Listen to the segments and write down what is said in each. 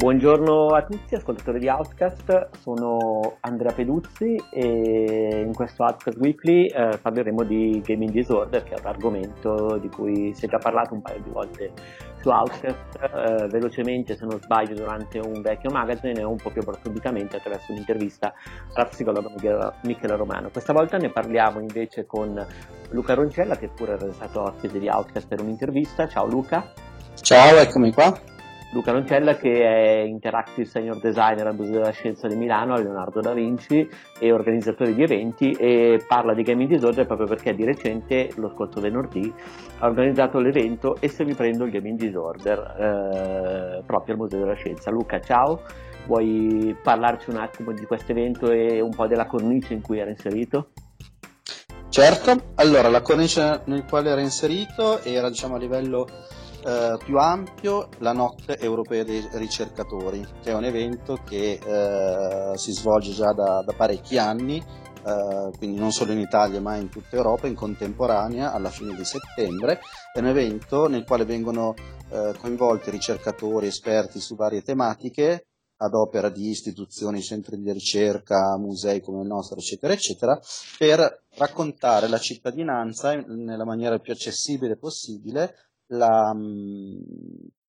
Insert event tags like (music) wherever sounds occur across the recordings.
Buongiorno a tutti ascoltatori di Outcast, sono Andrea Peduzzi e in questo Outcast Weekly eh, parleremo di Gaming Disorder che è un argomento di cui si è già parlato un paio di volte su Outcast, eh, velocemente se non sbaglio durante un vecchio magazine e un po' più approfonditamente attraverso un'intervista alla psicologa Michela, Romano. Questa volta ne parliamo invece con Luca Roncella che pure era stato ospite di Outcast per un'intervista. Ciao Luca. Ciao, eccomi qua. Luca Roncella che è Interactive Senior Designer al Museo della Scienza di Milano, a Leonardo da Vinci e organizzatore di eventi e parla di Gaming Disorder proprio perché di recente, lo scorso venerdì, ha organizzato l'evento E se mi prendo il Gaming Disorder eh, proprio al Museo della Scienza. Luca, ciao, vuoi parlarci un attimo di questo evento e un po' della cornice in cui era inserito? Certo, allora la cornice nel quale era inserito era diciamo a livello eh, più ampio la notte europea dei ricercatori, che è un evento che eh, si svolge già da, da parecchi anni, eh, quindi non solo in Italia ma in tutta Europa in contemporanea alla fine di settembre. È un evento nel quale vengono eh, coinvolti ricercatori esperti su varie tematiche ad opera di istituzioni, centri di ricerca, musei come il nostro, eccetera, eccetera, per raccontare la cittadinanza nella maniera più accessibile possibile la,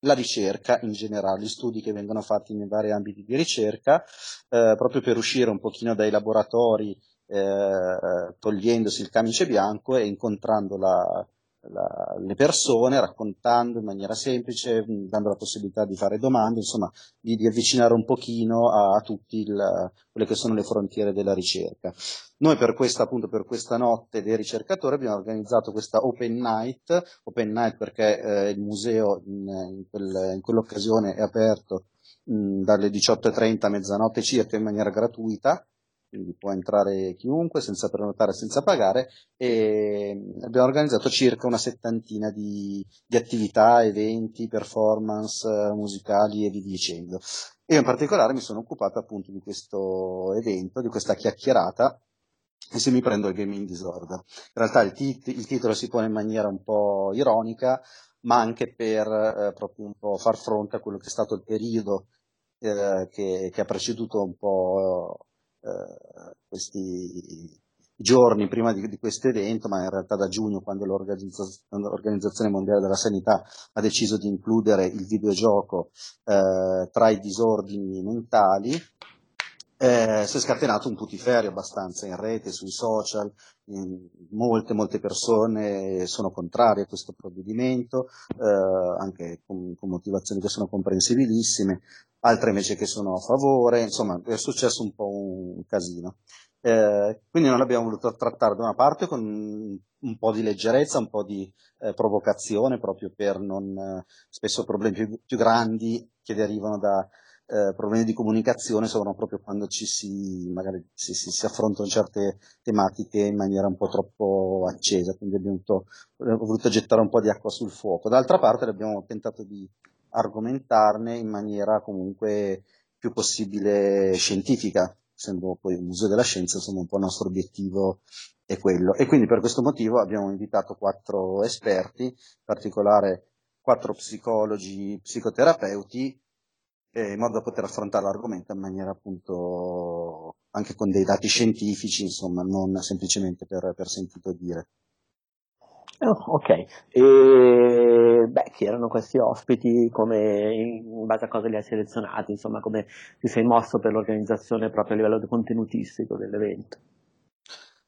la, ricerca in generale, gli studi che vengono fatti nei vari ambiti di ricerca, eh, proprio per uscire un pochino dai laboratori, eh, togliendosi il camice bianco e incontrando la, la, le persone, raccontando in maniera semplice, dando la possibilità di fare domande, insomma, di, di avvicinare un pochino a, a tutte quelle che sono le frontiere della ricerca. Noi per questa, appunto, per questa notte dei ricercatori abbiamo organizzato questa Open Night, Open Night perché eh, il museo in, in, quel, in, quell'occasione è aperto mh, dalle 18.30 a mezzanotte circa in maniera gratuita, quindi può entrare chiunque senza prenotare, senza pagare e abbiamo organizzato circa una settantina di, di attività, eventi, performance eh, musicali e via dicendo. Io in particolare mi sono occupato appunto di questo evento, di questa chiacchierata e se mi prendo il gaming disorder. In realtà il, tit- il titolo si pone in maniera un po' ironica, ma anche per eh, proprio un po' far fronte a quello che è stato il periodo eh, che, che, ha preceduto un po' Eh, questi giorni prima di, di, questo evento, ma in realtà da giugno, quando l'Organizzazione Mondiale della Sanità ha deciso di includere il videogioco eh, tra i disordini mentali, eh, si è scatenato un putiferio abbastanza in rete, sui social, molte, molte persone sono contrarie a questo provvedimento, eh, anche con, con, motivazioni che sono comprensibilissime, altre invece che sono a favore, insomma è successo un po' un casino. Eh, quindi non l'abbiamo voluto trattare da una parte con un po' di leggerezza, un po' di eh, provocazione, proprio per non eh, spesso problemi più, più, grandi che derivano da eh, problemi di comunicazione sono proprio quando ci si, magari si, si, si, affrontano certe tematiche in maniera un po' troppo accesa, quindi abbiamo voluto, ho voluto gettare un po' di acqua sul fuoco. D'altra parte abbiamo tentato di argomentarne in maniera comunque più possibile scientifica, essendo poi un museo della scienza, insomma un po' il nostro obiettivo è quello. E quindi per questo motivo abbiamo invitato quattro esperti, in particolare quattro psicologi, psicoterapeuti, eh, in modo da poter affrontare l'argomento in maniera appunto anche con dei dati scientifici, insomma, non semplicemente per, per sentito dire. Oh, ok, e, beh, chi erano questi ospiti, come, in base a cosa li hai selezionati, insomma, come ti sei mosso per l'organizzazione proprio a livello contenutistico dell'evento?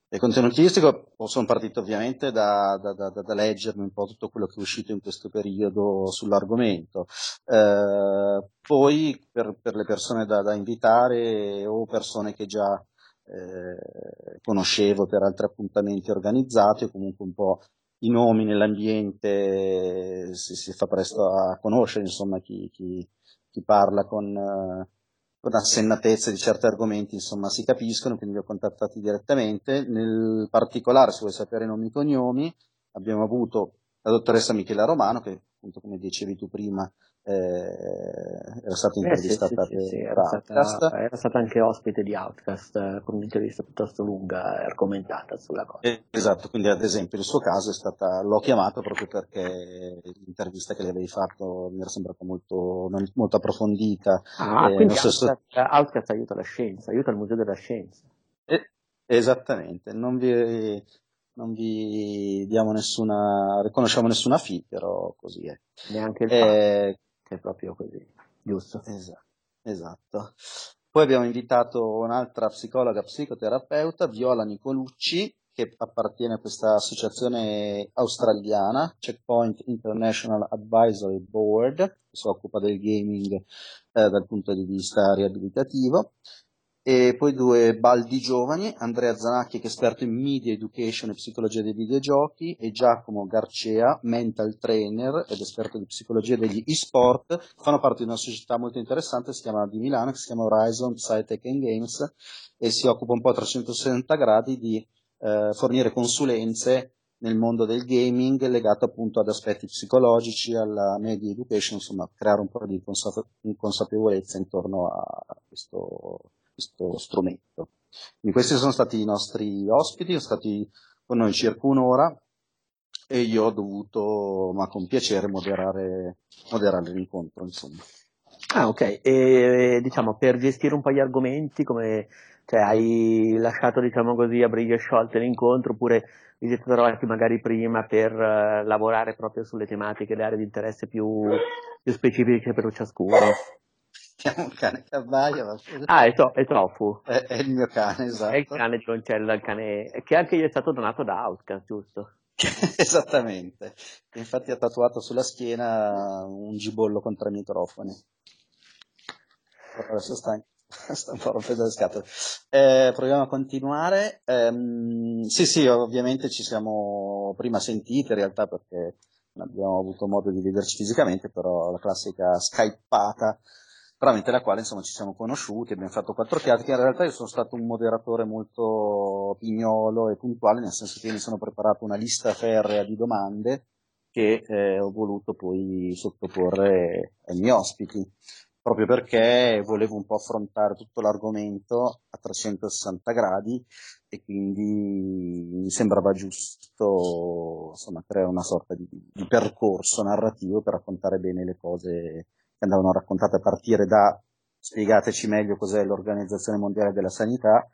Il contenutistico sono partito ovviamente da, da, da, da, leggermi un po' tutto quello che è uscito in questo periodo sull'argomento. Eh, poi per, per, le persone da, invitare o persone che già eh, conoscevo per altri appuntamenti organizzati o comunque un po' i nomi nell'ambiente si, si fa presto a conoscere insomma chi, chi, chi parla con, eh, con assennatezza di certi argomenti insomma si capiscono quindi li ho contattati direttamente. Nel particolare se vuoi sapere nomi e cognomi abbiamo avuto la dottoressa Michela Romano che appunto come dicevi tu prima eh, era stata Eh, sì, intervistata sì, sì, sì, per era Outcast. stata, era stata anche ospite di Outcast eh, con un'intervista piuttosto lunga e argomentata sulla cosa. Eh, Esatto, quindi ad esempio il suo caso è stata, l'ho chiamato proprio perché l'intervista che le avevi fatto mi era sembrata molto, molto approfondita. Ah, eh, quindi non so Outcast, Outcast aiuta la scienza, aiuta il Museo della Scienza. Eh, esattamente, non vi, non vi diamo nessuna, riconosciamo nessuna fee, però così è. Neanche il Eh, è proprio così, giusto? Esatto, esatto. Poi abbiamo invitato un'altra psicologa psicoterapeuta, Viola Nicolucci, che appartiene a questa associazione australiana, Checkpoint International Advisory Board, che si occupa del gaming eh, dal punto di vista riabilitativo. E poi due baldi giovani, Andrea Zanacchi che è esperto in media education e psicologia dei videogiochi e Giacomo Garcea, mental trainer ed esperto di psicologia degli e-sport, fanno parte di una società molto interessante si chiama, di Milano che si chiama Horizon Psytech and Games e si occupa un po' a 360 gradi di eh, fornire consulenze nel mondo del gaming legato appunto ad aspetti psicologici, alla media education, insomma creare un po' di consape- consapevolezza intorno a questo questo strumento. Quindi questi sono stati i nostri ospiti, sono stati con noi circa un'ora e io ho dovuto, ma con piacere, moderare, moderare l'incontro, insomma. Ah, ok. E diciamo per gestire un po' gli argomenti, come cioè, hai lasciato, diciamo così, a briglie sciolte l'incontro, oppure vi siete trovati magari prima per eh, lavorare proprio sulle tematiche, le aree di interesse più, più specifiche per ciascuno? Abbiamo un cane ma- Ah, è, to- è Tofu, è, è il mio cane, esatto. è il cane di Roncella, il cane che anche gli è stato donato da Outcast, giusto? (laughs) Esattamente. Infatti ha tatuato sulla schiena un gibollo con tre microfoni. Adesso sta, (laughs) sta un po' rompendo le scatole. Eh, proviamo a continuare. Ehm, sì, sì, ovviamente ci siamo prima sentiti in realtà perché non abbiamo avuto modo di vederci fisicamente, però la classica skypata tramite la quale insomma ci siamo conosciuti, abbiamo fatto quattro chiacchiere, in realtà io sono stato un moderatore molto pignolo e puntuale, nel senso che mi sono preparato una lista ferrea di domande che eh, ho voluto poi sottoporre ai miei ospiti, proprio perché volevo un po' affrontare tutto l'argomento a 360 gradi e quindi mi sembrava giusto insomma, creare una sorta di, di percorso narrativo per raccontare bene le cose che andavano raccontate a partire da spiegateci meglio cos'è l'Organizzazione Mondiale della Sanità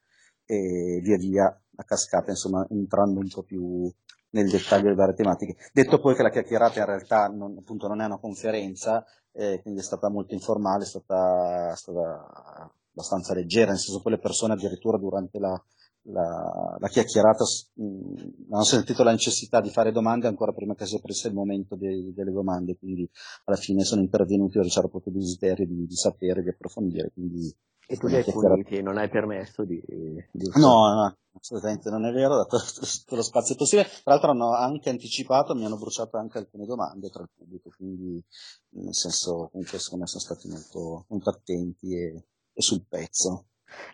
e via via a cascata, insomma, entrando un po' più nel dettaglio delle varie tematiche. Detto poi che la chiacchierata in realtà non, appunto non è una conferenza, eh, quindi è stata molto informale, è stata, è stata abbastanza leggera, nel senso poi le persone addirittura durante la, la, la chiacchierata mh, hanno sentito la necessità di fare domande ancora prima che si aprisse il momento dei- delle domande, quindi alla fine sono intervenuti o c'era proprio desiderio di, di sapere, di approfondire, quindi E tu li hai puniti non hai permesso di... di... No, no, assolutamente non è vero, ho (laughs) dato tutto lo spazio possibile. Tra l'altro hanno anche anticipato, mi hanno bruciato anche alcune domande tra il pubblico, quindi nel senso comunque secondo me sono stati molto, molto attenti e, e sul pezzo.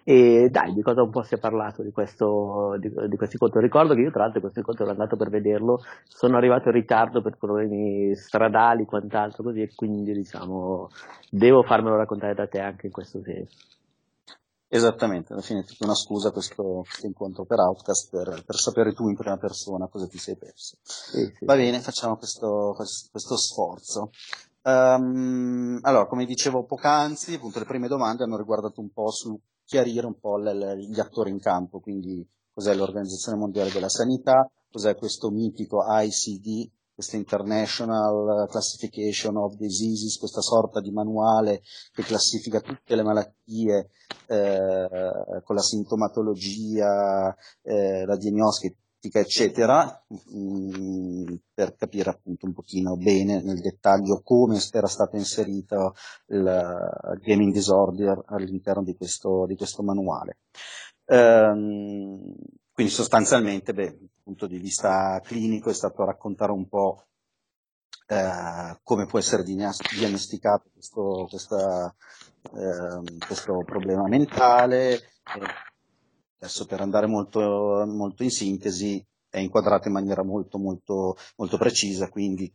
E dai, di cosa un po' si è parlato di questo, di, di questo incontro? Ricordo che io tra l'altro questo incontro ero andato per vederlo, sono arrivato in ritardo per problemi stradali, quant'altro così, e quindi diciamo devo farmelo raccontare da te anche in questo senso. Esattamente, alla fine è tutta una scusa questo, questo incontro per Outcast per, per sapere tu in prima persona cosa ti sei perso. Sì, sì. Va bene, facciamo questo, questo, sforzo. Ehm, allora, come dicevo poc'anzi, appunto le prime domande hanno riguardato un po' su chiarire un po' le- gli attori in campo, quindi cos'è l'Organizzazione Mondiale della Sanità, cos'è questo mitico ICD, questa International Classification of Diseases, questa sorta di manuale che classifica tutte le malattie eh, con la sintomatologia, eh, la diagnostica, eccetera, mm, per capire appunto un pochino bene nel dettaglio come era stato inserito il gaming disorder all'interno di questo, di questo manuale. Ehm, quindi sostanzialmente, beh, dal punto di vista clinico è stato raccontare un po' eh, come può essere diagnos- diagnosticato questo, questa, ehm, questo problema mentale. Adesso per andare molto, molto in sintesi è inquadrato in maniera molto molto molto precisa, quindi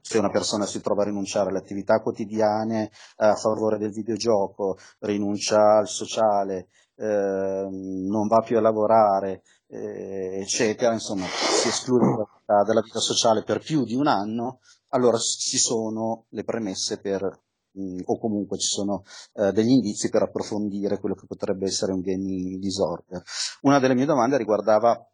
se una persona si trova a rinunciare alle attività quotidiane a favore del videogioco, rinuncia al sociale, eh, non va più a lavorare, eh, eccetera, insomma, si esclude dalla vita sociale per più di un anno, allora ci sono le premesse per, mh, o comunque ci sono eh, degli indizi per approfondire quello che potrebbe essere un gaming disorder. Una delle mie domande riguardava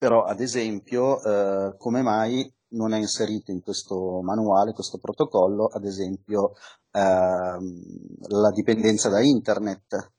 però, ad esempio, eh, come mai non è inserito in questo manuale, questo protocollo, ad esempio, ehm, la dipendenza da internet,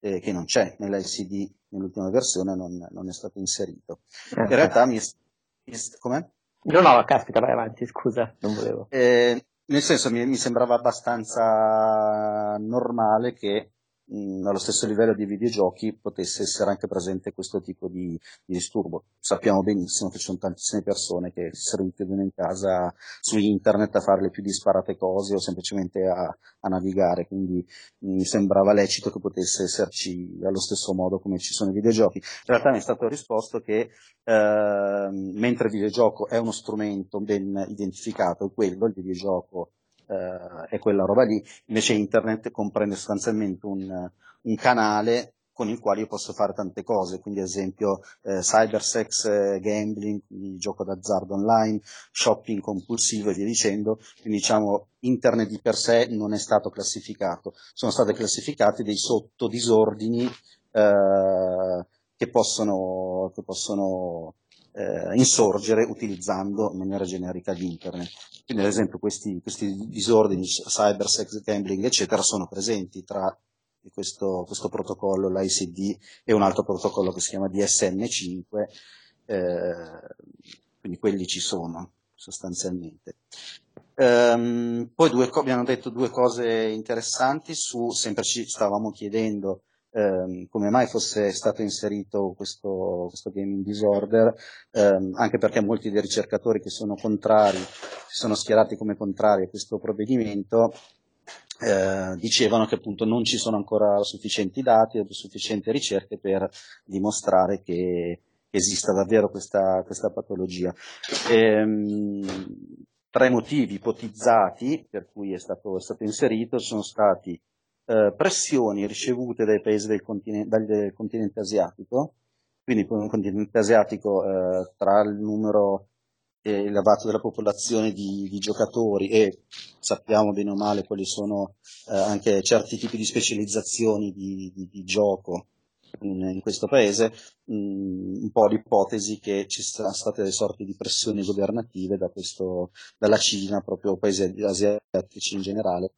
eh, che non c'è nell'LCD, nell'ultima versione non, non è stato inserito. Eh, In realtà mi, mi com'è? No, no, caspita, vai avanti, scusa, non volevo. Eh, nel senso, mi, mi sembrava abbastanza normale che mh, allo stesso livello di videogiochi potesse essere anche presente questo tipo di, di disturbo. Sappiamo benissimo che ci sono tantissime persone che si rinchiudono in casa su internet a fare le più disparate cose o semplicemente a, a navigare, quindi mi sembrava lecito che potesse esserci allo stesso modo come ci sono i videogiochi. In realtà mi è stato risposto che eh, mentre il videogioco è uno strumento ben identificato, quello, il videogioco eh, è quella roba lì, invece internet comprende sostanzialmente un, un canale con il quale io posso fare tante cose, quindi ad esempio eh, cybersex, eh, gambling, gioco d'azzardo online, shopping compulsivo e via dicendo, quindi diciamo internet di per sé non è stato classificato, sono stati classificati dei sottodisordini eh, che possono, che possono eh, insorgere utilizzando in maniera generica l'internet. Quindi ad esempio questi, questi disordini, cyber, sex, gambling, eccetera, sono presenti tra questo, questo protocollo, l'ICD, e un altro protocollo che si chiama DSM5, eh, quindi quelli ci sono sostanzialmente. Um, poi due, abbiamo detto due cose interessanti su, sempre ci stavamo chiedendo ehm, come mai fosse stato inserito questo, questo gaming disorder, ehm, anche perché molti dei ricercatori che sono contrari, si sono schierati come contrari a questo provvedimento, eh, dicevano che appunto non ci sono ancora sufficienti dati o sufficienti ricerche per dimostrare che esista davvero questa, questa patologia. Ehm, tre motivi ipotizzati per cui è stato, è stato inserito sono stati eh, pressioni ricevute dai paesi del continente, dal continente asiatico, quindi il continente asiatico eh, tra il numero elevato della popolazione di, di, giocatori e sappiamo bene o male quali sono eh, anche certi tipi di specializzazioni di, di, di gioco in, in, questo paese, mh, mm, un po' l'ipotesi che ci siano state delle sorti di pressioni governative da questo, dalla Cina, proprio paesi asiatici in generale,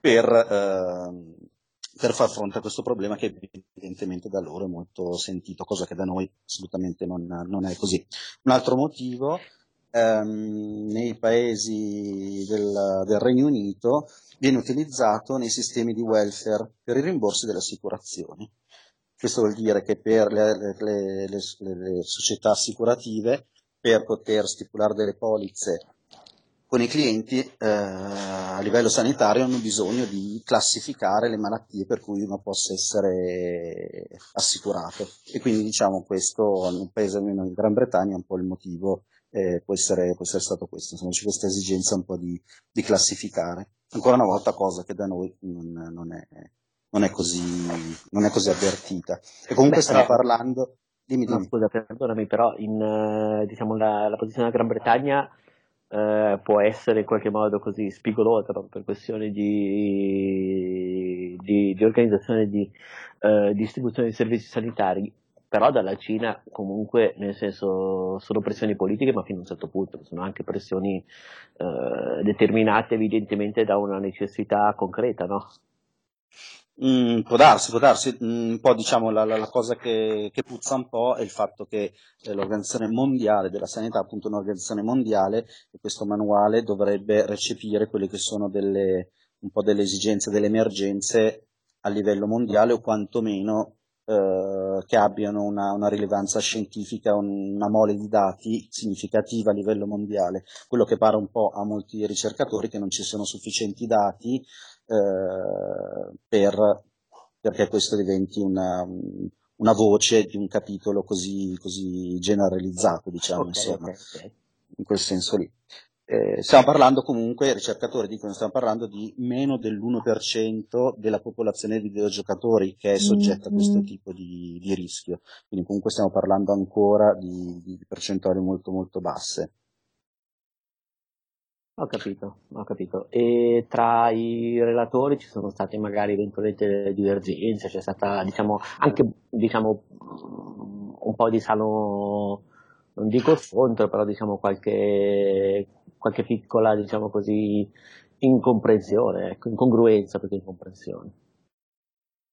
per, eh, per far fronte a questo problema che evidentemente da loro è molto sentito, cosa che da noi assolutamente non, non è così. Un altro motivo, ehm, nei paesi del, del, Regno Unito viene utilizzato nei sistemi di welfare per i rimborsi delle assicurazioni. Questo vuol dire che per le, le, le, le società assicurative, per poter stipulare delle polizze con i clienti eh, a livello sanitario hanno bisogno di classificare le malattie per cui uno possa essere assicurato. E quindi diciamo questo nel paese almeno in Gran Bretagna è un po' il motivo eh, può, essere, può, essere, stato questo insomma c'è questa esigenza un po' di, di, classificare. Ancora una volta cosa che da noi non, non, è, non, è, così, non è così avvertita. E comunque Beh, stiamo parlando dimmi, dimmi. No, scusa perdonami però in, eh, diciamo, la, la posizione della Gran Bretagna eh, può essere in qualche modo così spigolosa no? per questioni di, di, di organizzazione di eh, distribuzione di servizi sanitari, però dalla Cina comunque nel senso sono pressioni politiche ma fino a un certo punto, sono anche pressioni eh, determinate evidentemente da una necessità concreta, no? Mm, può darsi, può darsi. Mm, un po' diciamo la, la, la cosa che, che, puzza un po' è il fatto che eh, l'Organizzazione Mondiale della Sanità, appunto un'organizzazione mondiale, e questo manuale dovrebbe recepire quelle che sono delle, un po' delle esigenze, delle emergenze a livello mondiale o quantomeno eh, che abbiano una, una, rilevanza scientifica, una mole di dati significativa a livello mondiale. Quello che pare un po' a molti ricercatori che non ci siano sufficienti dati eh, per, perché questo diventi una, una, voce di un capitolo così, così generalizzato, diciamo, okay, insomma, okay, okay. in quel senso lì. Eh, stiamo parlando comunque, i ricercatori dicono, stiamo parlando di meno dell'1% della popolazione di videogiocatori che è soggetta a questo tipo di, di rischio. Quindi comunque stiamo parlando ancora di, di percentuali molto molto basse. Ho capito, ho capito. E tra i relatori ci sono state magari eventualmente divergenze, c'è stata diciamo anche diciamo un po' di sano, non dico scontro, però diciamo qualche qualche piccola, diciamo così, incomprensione, ecco, incongruenza più che incomprensione.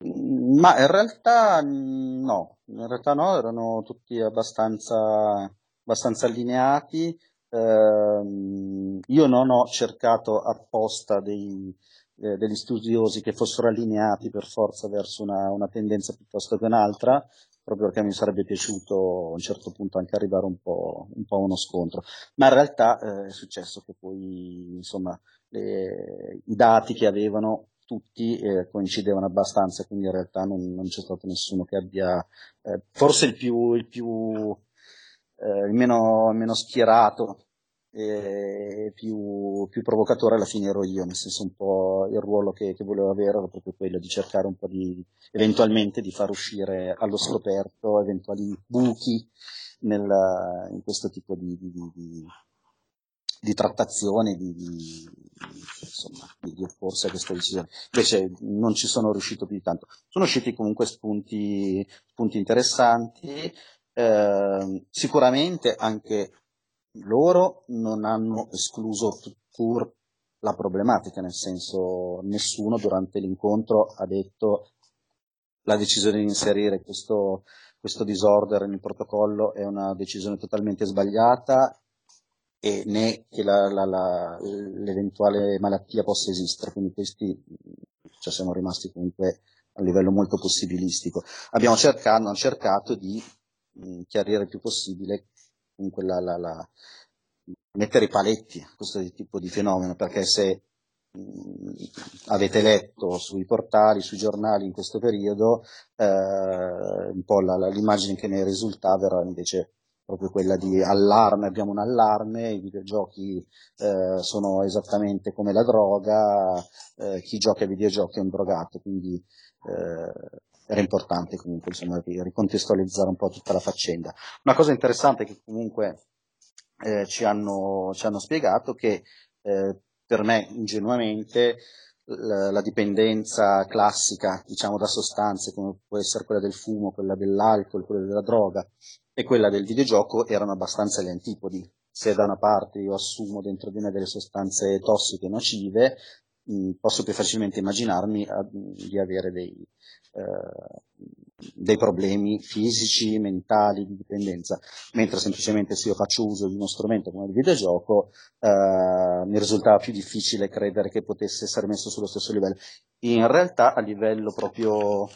Mm, ma in realtà no, in realtà no, erano tutti abbastanza, abbastanza allineati. Eh, io non ho cercato apposta dei, eh, degli studiosi che fossero allineati per forza verso una, una tendenza piuttosto che un'altra, proprio perché mi sarebbe piaciuto a un certo punto anche arrivare un po', un po a uno scontro. Ma in realtà eh, è successo che poi insomma, le, i dati che avevano tutti eh, coincidevano abbastanza, quindi in realtà non, non c'è stato nessuno che abbia, eh, forse il più, il più eh, meno, meno schierato e più, più, provocatore alla fine ero io, nel senso un po' il ruolo che, che, volevo avere era proprio quello di cercare un po' di, eventualmente di far uscire allo scoperto eventuali buchi nel, in questo tipo di, di, di, di trattazione, di, insomma, di opporsi a questa decisione. Invece non ci sono riuscito più di tanto. Sono usciti comunque spunti, spunti interessanti, eh, sicuramente anche loro non hanno escluso pur la problematica, nel senso nessuno durante l'incontro ha detto la decisione di inserire questo, questo disorder nel protocollo è una decisione totalmente sbagliata e né che la, la, la, l'eventuale malattia possa esistere, quindi questi cioè siamo rimasti comunque a livello molto possibilistico. Abbiamo cercato, cercato di chiarire il più possibile comunque la, la, la, mettere i paletti a questo tipo di fenomeno, perché se mh, avete letto sui portali, sui giornali in questo periodo, eh, un po' l'immagine che ne risultava era invece proprio quella di allarme, abbiamo un allarme, i videogiochi eh, sono esattamente come la droga, eh, chi gioca ai videogiochi è un drogato, quindi eh, era importante comunque insomma, ricontestualizzare un po' tutta la faccenda. Una cosa interessante che comunque eh, ci, hanno, ci, hanno, spiegato che eh, per me ingenuamente la, la, dipendenza classica diciamo da sostanze come può essere quella del fumo, quella dell'alcol, quella della droga e quella del videogioco erano abbastanza le antipodi. Se da una parte io assumo dentro di me delle sostanze tossiche nocive, mh, posso più facilmente immaginarmi di avere dei, dei problemi fisici, mentali, di dipendenza, mentre semplicemente se io faccio uso di uno strumento come il videogioco eh, mi risultava più difficile credere che potesse essere messo sullo stesso livello. In realtà a livello proprio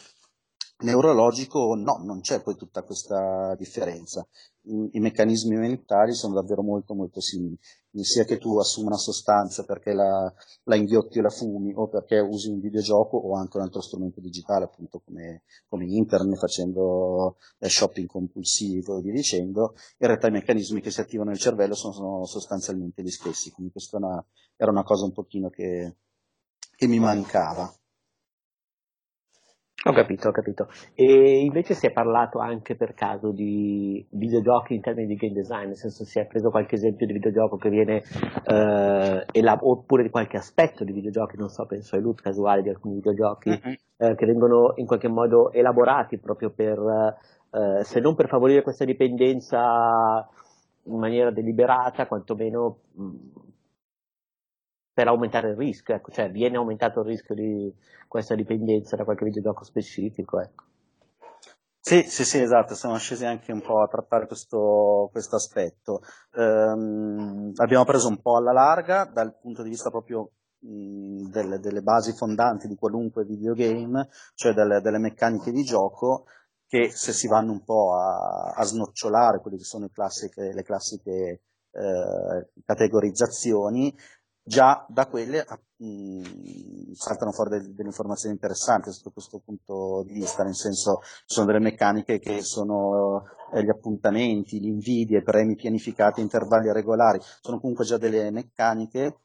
neurologico no, non c'è poi tutta questa differenza. I, I, meccanismi mentali sono davvero molto molto simili. Sia che tu assumi una sostanza perché la, la inghiotti o la fumi o perché usi un videogioco o anche un altro strumento digitale appunto come, come internet facendo eh, shopping compulsivo e via dicendo, in realtà i meccanismi che si attivano nel cervello sono, sono sostanzialmente gli stessi. Quindi questa una, era una cosa un pochino che, che mi mancava. Ho capito, ho capito. E invece si è parlato anche per caso di videogiochi in termini di game design, nel senso si è preso qualche esempio di videogioco che viene, eh, elab- oppure di qualche aspetto di videogiochi, non so, penso ai loot casuali di alcuni videogiochi, mm-hmm. eh, che vengono in qualche modo elaborati proprio per, eh, se non per favorire questa dipendenza in maniera deliberata, quantomeno mh, per aumentare il rischio, ecco, cioè viene aumentato il rischio di questa dipendenza da qualche videogioco specifico, ecco. Sì, sì, sì, esatto, siamo scesi anche un po' a trattare questo, questo aspetto. Um, abbiamo preso un po' alla larga dal punto di vista proprio mh, delle, delle, basi fondanti di qualunque videogame, cioè delle, delle, meccaniche di gioco, che se si vanno un po' a, a snocciolare quelle che sono le classiche, le classiche eh, categorizzazioni, già da quelle mh, saltano fuori del, delle informazioni interessanti sotto questo punto di vista, nel senso ci sono delle meccaniche che sono eh, gli appuntamenti, gli invidi, i premi pianificati intervalli regolari, sono comunque già delle meccaniche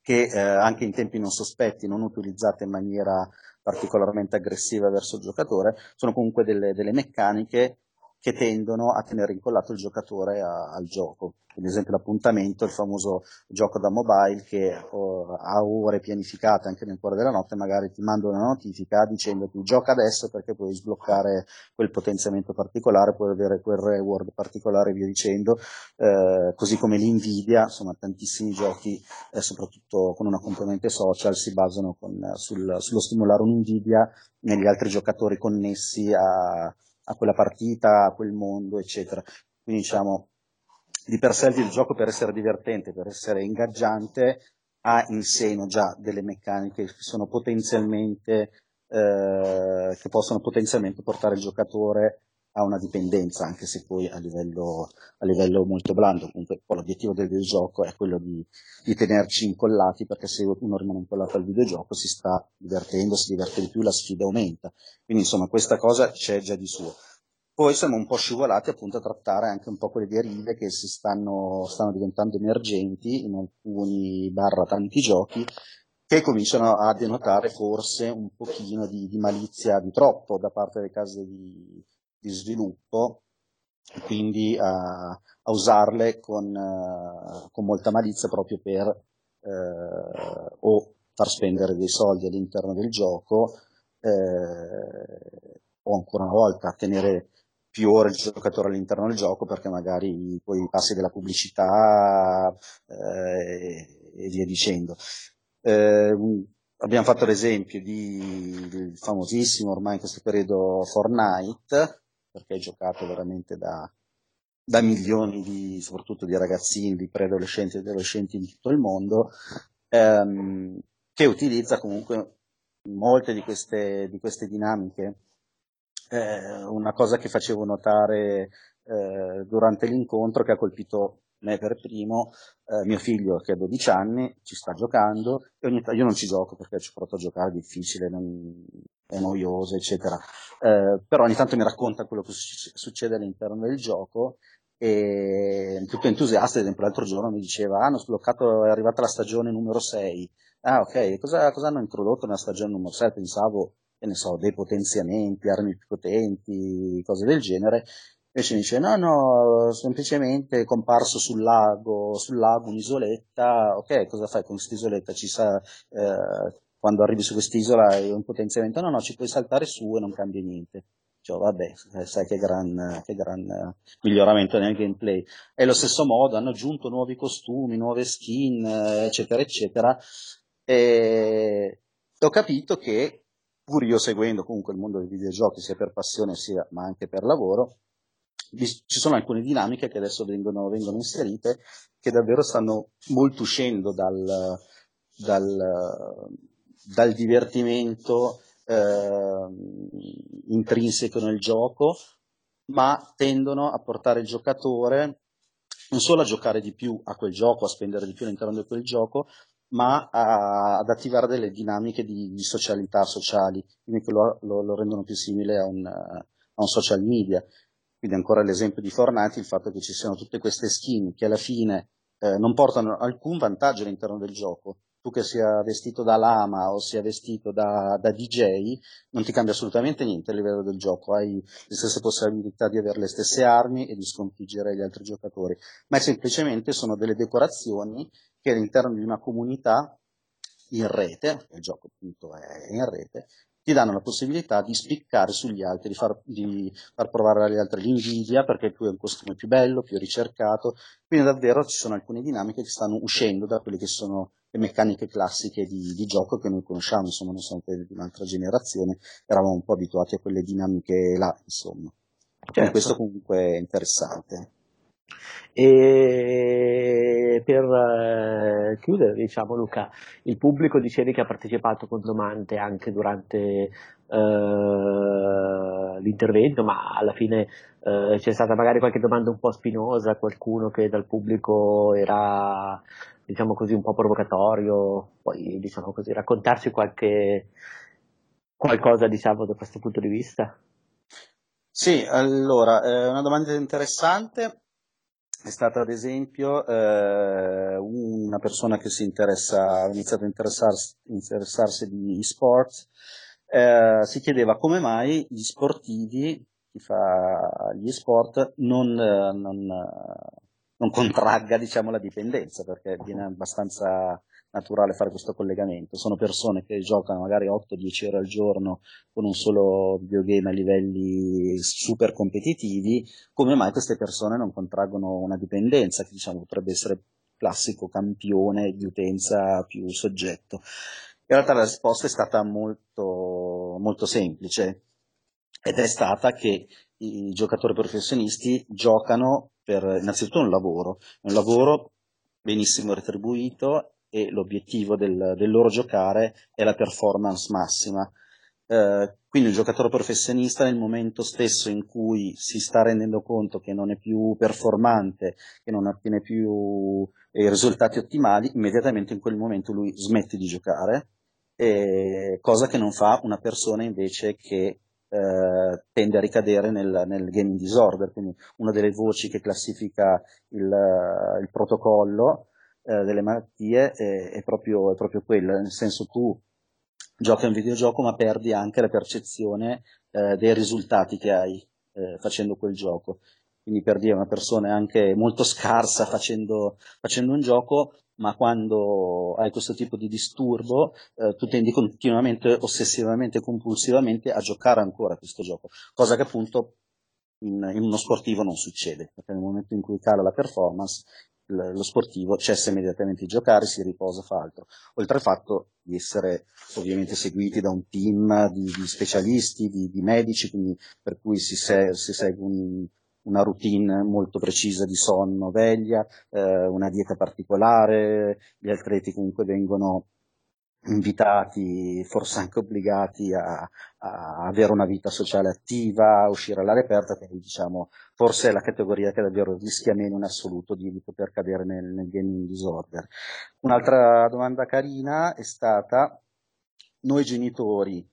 che eh, anche in tempi non sospetti, non utilizzate in maniera particolarmente aggressiva verso il giocatore, sono comunque delle, delle meccaniche che tendono a tenere incollato il giocatore a, al gioco. Ad esempio l'appuntamento, il famoso gioco da mobile che oh, ha ore pianificate anche nel cuore della notte, magari ti manda una notifica dicendoti gioca adesso perché puoi sbloccare quel potenziamento particolare, puoi avere quel reward particolare e via dicendo, eh, così come l'Nvidia, insomma tantissimi giochi, eh, soprattutto con una componente social, si basano con, sul, sullo stimolare un'Nvidia negli altri giocatori connessi a, a quella partita, a quel mondo, eccetera. Quindi diciamo, di per sé il gioco per essere divertente, per essere ingaggiante, ha in seno già delle meccaniche che sono potenzialmente, eh, che possono potenzialmente portare il giocatore a una dipendenza, anche se poi a livello, a livello molto blando. Comunque l'obiettivo del videogioco è quello di, di, tenerci incollati, perché se uno rimane incollato al videogioco si sta divertendo, si diverte di più, la sfida aumenta. Quindi insomma questa cosa c'è già di suo. Poi siamo un po' scivolati appunto a trattare anche un po' quelle derive che si stanno, stanno diventando emergenti in alcuni barra tanti giochi che cominciano a denotare forse un pochino di, di malizia di troppo da parte delle case di, di sviluppo, quindi a, a usarle con, uh, con, molta malizia proprio per uh, o far spendere dei soldi all'interno del gioco uh, o ancora una volta tenere più ore il giocatore all'interno del gioco perché magari poi passi della pubblicità e, via dicendo. abbiamo fatto l'esempio di, del famosissimo ormai in questo periodo Fortnite perché è giocato veramente da, da milioni di, soprattutto di ragazzini, di preadolescenti e adolescenti di tutto il mondo, ehm, che utilizza comunque molte di queste, di queste dinamiche. Eh, una cosa che facevo notare eh, durante l'incontro che ha colpito me per primo, eh, mio figlio che ha 12 anni ci sta giocando e ogni tanto io non ci gioco perché ci ho provato a giocare, è difficile, non, è noioso, eccetera. Eh, però ogni tanto mi racconta quello che succede all'interno del gioco e tutto entusiasta, ad esempio l'altro giorno mi diceva ah, hanno sbloccato, è arrivata la stagione numero 6. Ah ok, cosa, cosa hanno introdotto nella stagione numero 6? Pensavo, che ne so, dei potenziamenti, armi più potenti, cose del genere. Invece mi dice no, no, semplicemente è comparso sul lago, sul lago un'isoletta, ok, cosa fai con questa isoletta? Ci sa, eh, quando arrivi su quest'isola è un potenziamento, no, no, ci puoi saltare su e non cambia niente. Cioè, vabbè, sai che gran, che gran miglioramento nel gameplay. E allo stesso modo hanno aggiunto nuovi costumi, nuove skin, eccetera, eccetera. E ho capito che, pur io seguendo comunque il mondo dei videogiochi, sia per passione sia ma anche per lavoro, ci sono alcune dinamiche che adesso vengono, vengono inserite che davvero stanno molto uscendo dal, dal dal divertimento eh, intrinseco nel gioco, ma tendono a portare il giocatore non solo a giocare di più a quel gioco, a spendere di più all'interno di quel gioco, ma a, ad attivare delle dinamiche di, di socialità sociali, quindi che lo, lo, lo rendono più simile a un, a un, social media. Quindi ancora l'esempio di Fortnite, il fatto che ci siano tutte queste skin che alla fine eh, non portano alcun vantaggio all'interno del gioco, che sia vestito da lama o sia vestito da, da, DJ, non ti cambia assolutamente niente a livello del gioco, hai le stesse possibilità di avere le stesse armi e di sconfiggere gli altri giocatori, ma semplicemente sono delle decorazioni che all'interno di una comunità in rete, il gioco appunto è in rete, ti danno la possibilità di spiccare sugli altri, di far, di far provare agli altri l'invidia perché tu hai un costume più bello, più ricercato, quindi davvero ci sono alcune dinamiche che stanno uscendo da quelle che sono le meccaniche classiche di, di gioco che noi conosciamo, insomma, non sono quelle di un'altra generazione, eravamo un po' abituati a quelle dinamiche là, insomma. Certo. questo comunque è interessante. E per chiudere, diciamo Luca, il pubblico dicevi che ha partecipato con domande anche durante eh, l'intervento, ma alla fine eh, c'è stata magari qualche domanda un po' spinosa, qualcuno che dal pubblico era diciamo così, un po' provocatorio, poi diciamo così, raccontarci qualche, qualcosa diciamo da questo punto di vista? Sì, allora, eh, una domanda interessante è stata ad esempio eh, una persona che si interessa, ha iniziato a interessarsi, interessarsi di e-sport, eh, si chiedeva come mai gli sportivi, chi fa gli sport, non, non, non contragga diciamo, la dipendenza, perché viene abbastanza naturale fare questo collegamento. Sono persone che giocano magari 8-10 ore al giorno con un solo videogame a livelli super competitivi, come mai queste persone non contraggono una dipendenza che diciamo potrebbe essere classico campione di utenza più soggetto? In realtà la risposta è stata molto, molto semplice ed è stata che i giocatori professionisti giocano per innanzitutto un lavoro, un lavoro benissimo retribuito e l'obiettivo del, del loro giocare è la performance massima. Eh, quindi il giocatore professionista nel momento stesso in cui si sta rendendo conto che non è più performante, che non ottiene più i risultati ottimali, immediatamente in quel momento lui smette di giocare, eh, cosa che non fa una persona invece che eh, tende a ricadere nel, nel, gaming disorder, quindi una delle voci che classifica il, il protocollo eh, delle malattie è, è, proprio, è, proprio, quella, nel senso tu giochi a un videogioco ma perdi anche la percezione eh, dei risultati che hai eh, facendo quel gioco. Quindi per dire una persona è anche molto scarsa facendo, facendo un gioco, ma quando hai questo tipo di disturbo eh, tu tendi continuamente, ossessivamente, compulsivamente a giocare ancora a questo gioco, cosa che appunto in, in, uno sportivo non succede, perché nel momento in cui cala la performance lo sportivo cessa immediatamente di giocare, si riposa, fa altro. Oltre al fatto di essere ovviamente seguiti da un team di, di specialisti, di, di, medici, quindi per cui si, se, si segue un, una routine molto precisa di sonno, veglia, eh, una dieta particolare, gli atleti comunque vengono invitati, forse anche obbligati a, a, avere una vita sociale attiva, a uscire all'aria aperta, quindi diciamo forse è la categoria che davvero rischia meno in assoluto di, di poter cadere nel, nel gaming disorder. Un'altra domanda carina è stata, noi genitori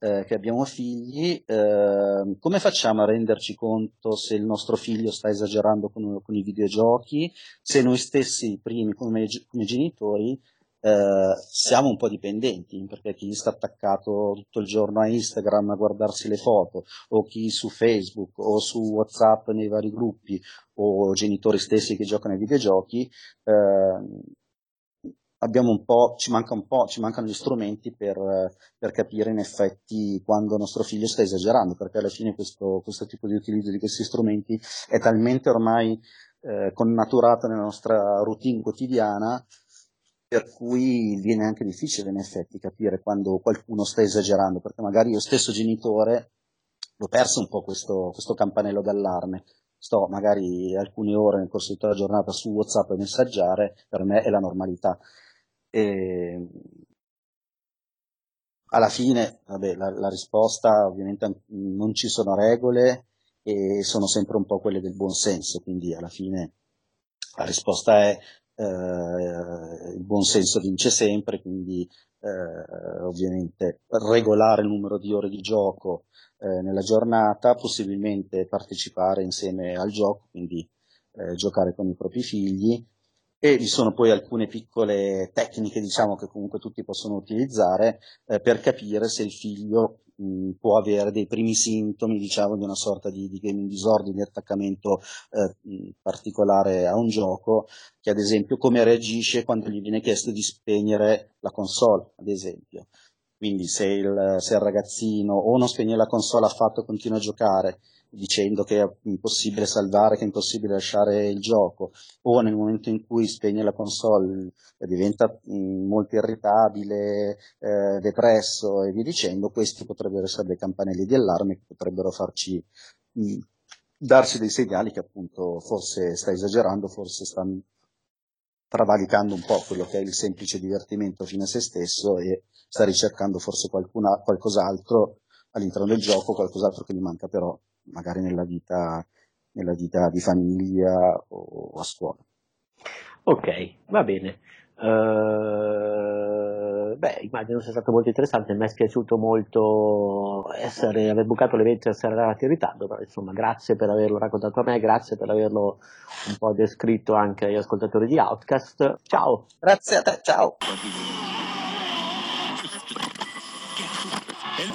eh, che abbiamo figli, eh, come facciamo a renderci conto se il nostro figlio sta esagerando con, con i videogiochi, se noi stessi primi come, come genitori eh, siamo un po' dipendenti, perché chi sta attaccato tutto il giorno a Instagram a guardarsi le foto, o chi su Facebook o su WhatsApp nei vari gruppi, o genitori stessi che giocano ai videogiochi, eh, abbiamo un po', ci manca un po', ci mancano gli strumenti per, per, capire in effetti quando nostro figlio sta esagerando, perché alla fine questo, questo tipo di utilizzo di questi strumenti è talmente ormai eh, connaturato nella nostra routine quotidiana per cui viene anche difficile in effetti capire quando qualcuno sta esagerando, perché magari io stesso genitore l'ho perso un po' questo, questo campanello d'allarme. Sto magari alcune ore nel corso di tutta la giornata su WhatsApp a messaggiare, per me è la normalità. E alla fine, vabbè, la, la risposta ovviamente non ci sono regole e sono sempre un po' quelle del buon senso, quindi alla fine la risposta è eh, il buon senso vince sempre, quindi eh, ovviamente regolare il numero di ore di gioco eh, nella giornata, possibilmente partecipare insieme al gioco, quindi eh, giocare con i propri figli e vi sono poi alcune piccole tecniche diciamo che comunque tutti possono utilizzare eh, per capire se il figlio mh, può avere dei primi sintomi diciamo di una sorta di, di gaming disorder di attaccamento eh, particolare a un gioco che ad esempio come reagisce quando gli viene chiesto di spegnere la console ad esempio. Quindi se il, se il ragazzino o non spegne la console affatto e continua a giocare dicendo che è impossibile salvare, che è impossibile lasciare il gioco, o nel momento in cui spegne la console diventa molto irritabile, eh, depresso e via dicendo, questi potrebbero essere dei campanelli di allarme che potrebbero farci mh, darci dei segnali che appunto forse sta esagerando, forse sta travalicando un po' quello che è il semplice divertimento fine a se stesso e sta ricercando forse qualcuna, qualcos'altro all'interno del gioco, qualcos'altro che gli manca però magari nella vita, nella vita di famiglia o a scuola. Ok, va bene. Uh, beh, immagino sia stato molto interessante, mi è spiaciuto molto essere, aver bucato l'evento e essere arrivati in ritardo, però insomma grazie per averlo raccontato a me, grazie per averlo un po' descritto anche agli ascoltatori di Outcast. Ciao! Grazie a te, ciao!